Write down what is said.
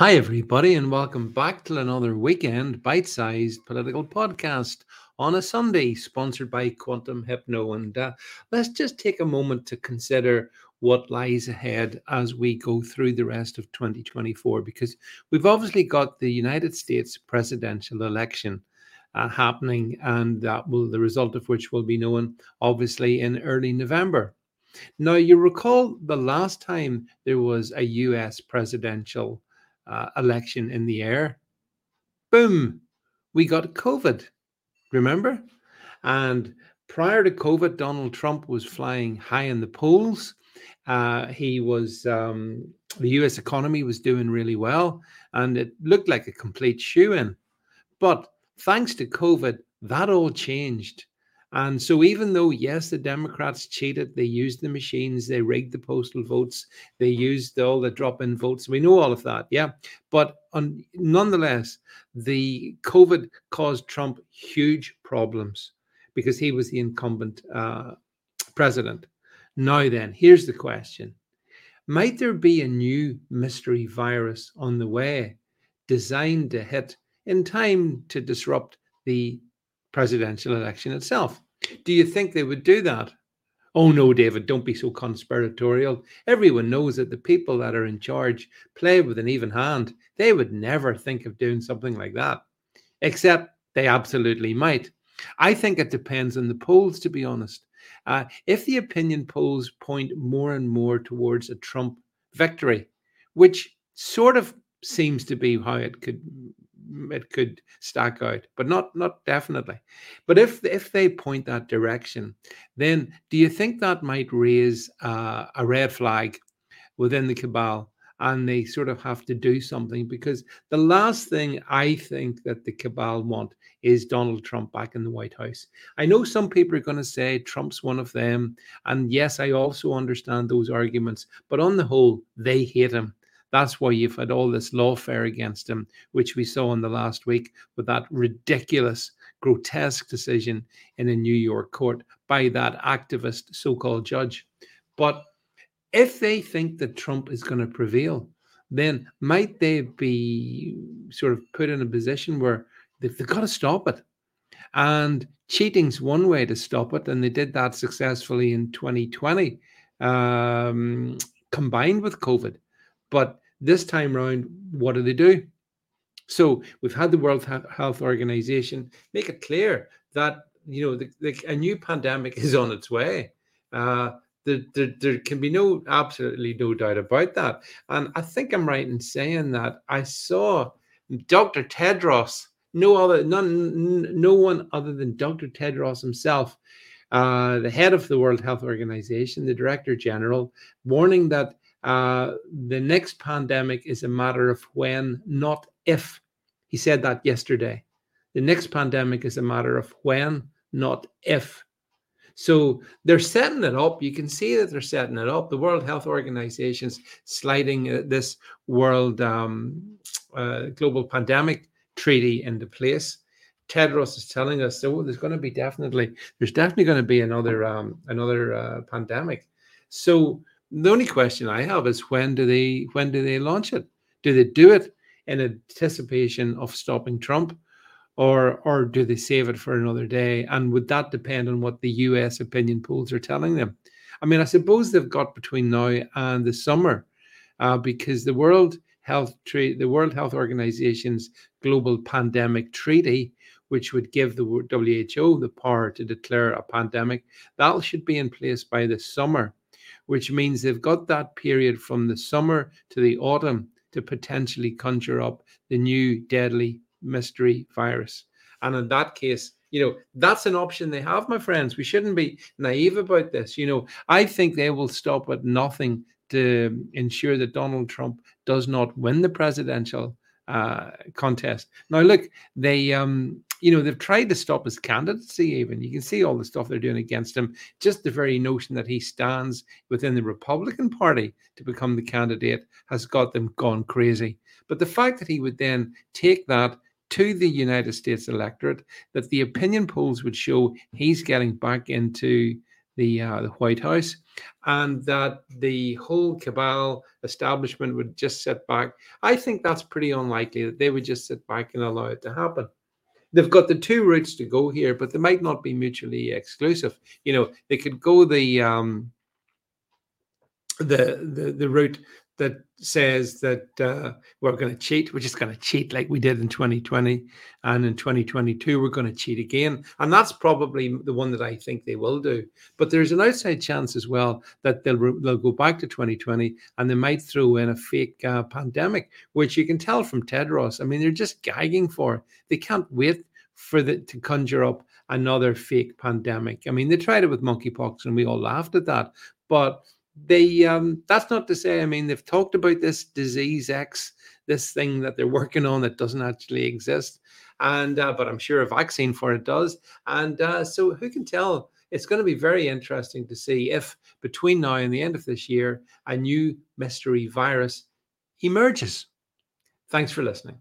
Hi, everybody, and welcome back to another weekend bite sized political podcast on a Sunday, sponsored by Quantum Hypno. And uh, let's just take a moment to consider what lies ahead as we go through the rest of 2024, because we've obviously got the United States presidential election. Uh, happening, and that will the result of which will be known obviously in early November. Now, you recall the last time there was a US presidential uh, election in the air. Boom, we got COVID. Remember? And prior to COVID, Donald Trump was flying high in the polls. Uh, he was, um, the US economy was doing really well, and it looked like a complete shoe in. But thanks to COVID, that all changed. And so, even though, yes, the Democrats cheated, they used the machines, they rigged the postal votes, they used all the drop in votes, we know all of that, yeah. But on, nonetheless, the COVID caused Trump huge problems because he was the incumbent uh, president. Now, then, here's the question Might there be a new mystery virus on the way designed to hit in time to disrupt the presidential election itself. Do you think they would do that? Oh no, David, don't be so conspiratorial. Everyone knows that the people that are in charge play with an even hand. They would never think of doing something like that, except they absolutely might. I think it depends on the polls, to be honest. Uh, if the opinion polls point more and more towards a Trump victory, which sort of seems to be how it could it could stack out, but not not definitely. But if if they point that direction, then do you think that might raise uh, a red flag within the cabal? And they sort of have to do something because the last thing I think that the cabal want is Donald Trump back in the White House. I know some people are going to say Trump's one of them. And yes, I also understand those arguments. But on the whole, they hate him that's why you've had all this lawfare against him, which we saw in the last week with that ridiculous, grotesque decision in a New York court by that activist so called judge. But if they think that Trump is going to prevail, then might they be sort of put in a position where they've, they've got to stop it? And cheating's one way to stop it, and they did that successfully in 2020, um, combined with COVID. But this time around, what do they do? So we've had the World Health Organization make it clear that you know the, the, a new pandemic is on its way. Uh, there, can be no absolutely no doubt about that. And I think I'm right in saying that I saw Dr. Tedros, no other, none, no one other than Dr. Tedros himself, uh, the head of the World Health Organization, the Director General, warning that the next pandemic is a matter of when, not if. He said that yesterday. The next pandemic is a matter of when, not if. So they're setting it up. You can see that they're setting it up. The World Health Organization's sliding uh, this World um, uh, Global Pandemic Treaty into place. Tedros is telling us, so there's going to be definitely, there's definitely going to be another um, another uh, pandemic. So the only question I have is when do they when do they launch it? Do they do it in anticipation of stopping Trump, or or do they save it for another day? And would that depend on what the U.S. opinion polls are telling them? I mean, I suppose they've got between now and the summer, uh, because the World Health Treaty, the World Health Organization's global pandemic treaty, which would give the WHO the power to declare a pandemic, that should be in place by the summer which means they've got that period from the summer to the autumn to potentially conjure up the new deadly mystery virus. And in that case, you know, that's an option they have, my friends. We shouldn't be naive about this. You know, I think they will stop at nothing to ensure that Donald Trump does not win the presidential uh, contest. Now, look, they um, you know, they've tried to stop his candidacy, even. You can see all the stuff they're doing against him. Just the very notion that he stands within the Republican Party to become the candidate has got them gone crazy. But the fact that he would then take that to the United States electorate, that the opinion polls would show he's getting back into the uh, the White House, and that the whole cabal establishment would just sit back. I think that's pretty unlikely that they would just sit back and allow it to happen. They've got the two routes to go here, but they might not be mutually exclusive. You know, they could go the um, the the the route that says that uh, we're going to cheat. We're just going to cheat like we did in 2020, and in 2022 we're going to cheat again. And that's probably the one that I think they will do. But there's an outside chance as well that they'll they'll go back to 2020 and they might throw in a fake uh, pandemic, which you can tell from Tedros. I mean, they're just gagging for. it. They can't wait for the to conjure up another fake pandemic. I mean, they tried it with monkeypox and we all laughed at that, but they um that's not to say i mean they've talked about this disease x this thing that they're working on that doesn't actually exist and uh, but i'm sure a vaccine for it does and uh, so who can tell? It's going to be very interesting to see if between now and the end of this year a new mystery virus emerges. Thanks for listening